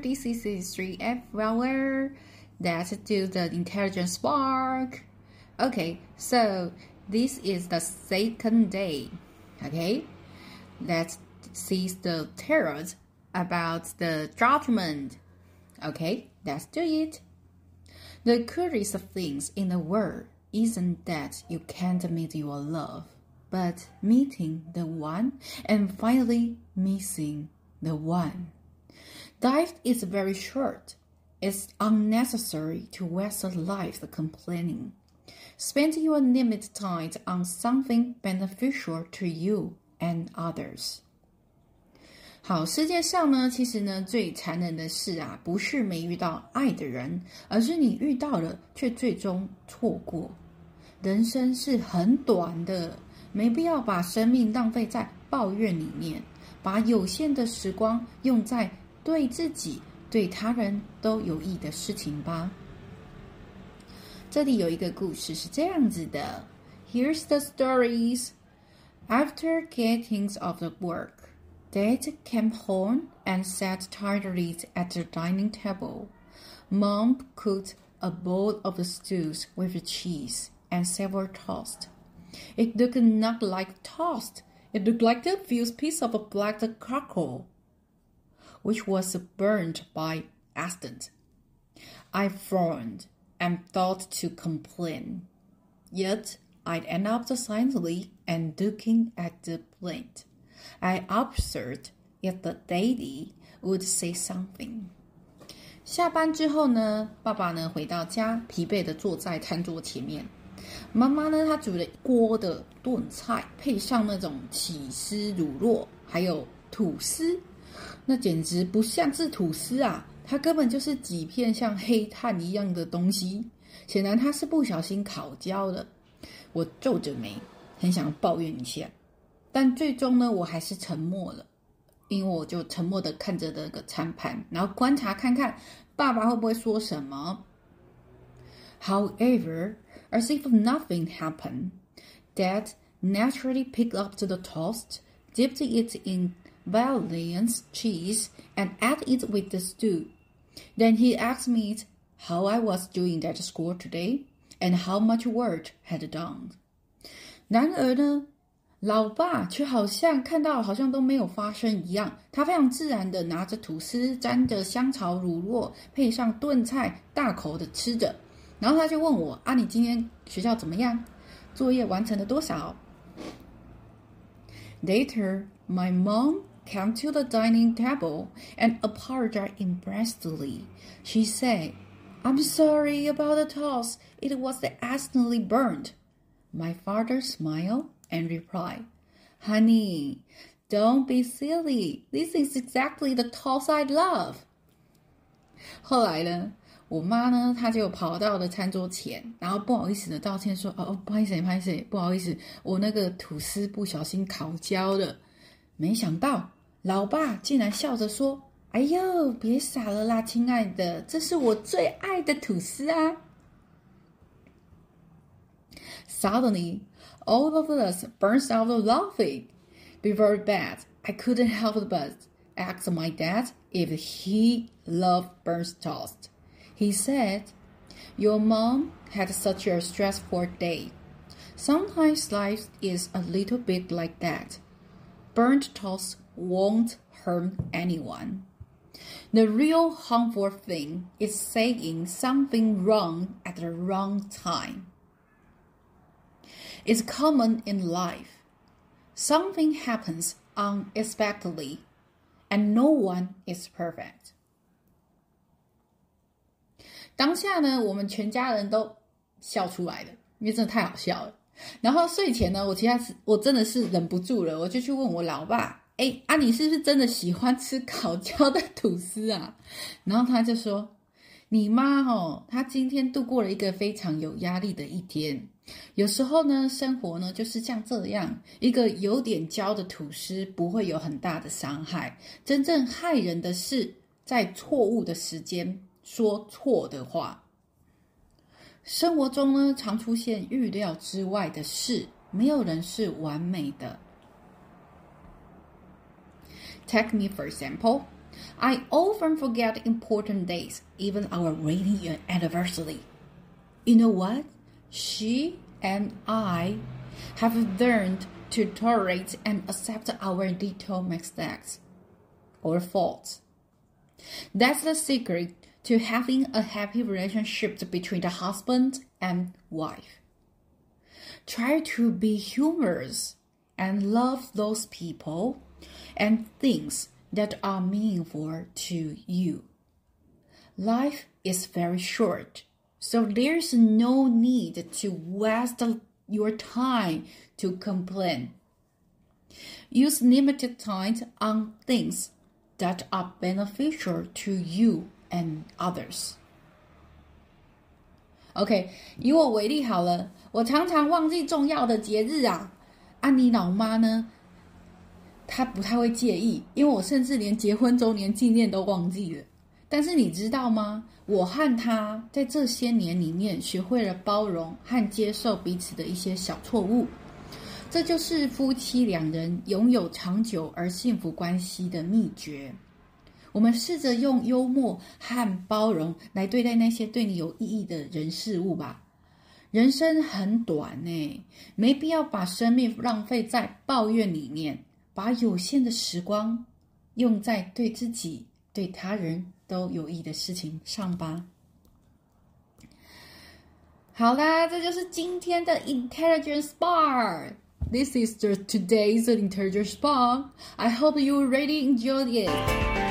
This is 3F Weller. Let's do the intelligence spark. Okay, so this is the second day. Okay, let's see the tarot about the judgment. Okay, let's do it. The curious things in the world isn't that you can't meet your love, but meeting the one and finally missing the one. Life is very short. It's unnecessary to waste a life complaining. Spend your limited time on something beneficial to you and others. 好，世界上呢，其实呢，最残忍的事啊，不是没遇到爱的人，而是你遇到了却最终错过。人生是很短的，没必要把生命浪费在抱怨里面，把有限的时光用在 对自己、对他人都有益的事情吧。这里有一个故事是这样子的：Here's the stories. After getting off the work, Dad came home and sat tiredly at the dining table. Mom cooked a bowl of stews with cheese and several toast. It looked not like toast. It looked like a few pieces of black charcoal which was burned by accident. I frowned and thought to complain. Yet I end up silently and looking at the plate. I observed if the lady would say something. 下班之后呢，爸爸呢回到家，疲惫的坐在餐桌前面。妈妈呢，她煮了一锅的炖菜，配上那种起司乳酪，还有吐司。 那简直不像是吐司啊！它根本就是几片像黑炭一样的东西。显然它是不小心烤焦的。我皱着眉，很想抱怨一下，但最终呢，我还是沉默了，因为我就沉默的看着那个餐盘，然后观察看看爸爸会不会说什么。However, as if nothing happened, Dad naturally picked up the toast, dipped it in Valence cheese and ate it with the stew. Then he asked me how I was doing at school today and how much work had done. 然而呢，老爸却好像看到好像都没有发生一样，他非常自然的拿着吐司沾着香草乳酪，配上炖菜，大口的吃着。然后他就问我：“啊，你今天学校怎么样？作业完成了多少？” Later, my mom came to the dining table and apologized embarrassedly. She said, I'm sorry about the toast. It was accidentally burned. My father smiled and replied, Honey, don't be silly. This is exactly the toast I love. 后来呢，我妈呢，她就跑到了餐桌前，然后不好意思的道歉说：“哦，不好意思，不好意思，不好意思，我那个吐司不小心烤焦了。”没想到 老爸竟然笑着说：“哎呦，别傻了啦，亲爱的，这是我最爱的吐司啊！” Suddenly, all of us burst out laughing. Before bed, I couldn't help but ask my dad if he loved burnt toast. He said, Your mom had such a stressful day. Sometimes life is a little bit like that. Burnt toast won't harm anyone. The real harmful thing is saying something wrong at the wrong time. It's common in life. Something happens unexpectedly, and no one is perfect. 当下呢，我们全家人都笑出来了，因为真的太好笑了。然后睡前呢，我其实我真的是忍不住了，我就去问我老爸：“ 哎，啊，你是不是真的喜欢吃烤焦的吐司啊？”然后他就说：“你妈哦，她今天度过了一个非常有压力的一天。有时候呢，生活呢就是像这样，一个有点焦的吐司不会有很大的伤害，真正害人的是在错误的时间说错的话。”生活中呢，常出现预料之外的事，没有人是完美的。Take me for example. I often forget important days, even our wedding anniversary. You know what? She and I have learned to tolerate and accept our little mistakes or faults. That's the secret to having a happy relationship between the husband and wife. Try to be humorous and love those people and things that are meaningful to you. Life is very short, so there's no need to waste your time to complain. Use limited time on things that are beneficial to you and others. OK，以我为例好了，我常常忘记重要的节日啊。啊，你老妈呢？ 他不太会介意，因为我甚至连结婚周年纪念都忘记了。但是你知道吗？我和他在这些年里面学会了包容和接受彼此的一些小错误，这就是夫妻两人拥有长久而幸福关系的秘诀。我们试着用幽默和包容来对待那些对你有意义的人事物吧。人生很短呢，没必要把生命浪费在抱怨里面，把有限的时光用在对自己、对他人都有益的事情上吧。好啦，这就是今天的 Intelligence Bar。This is the today's Intelligence Bar. I hope you really enjoyed it.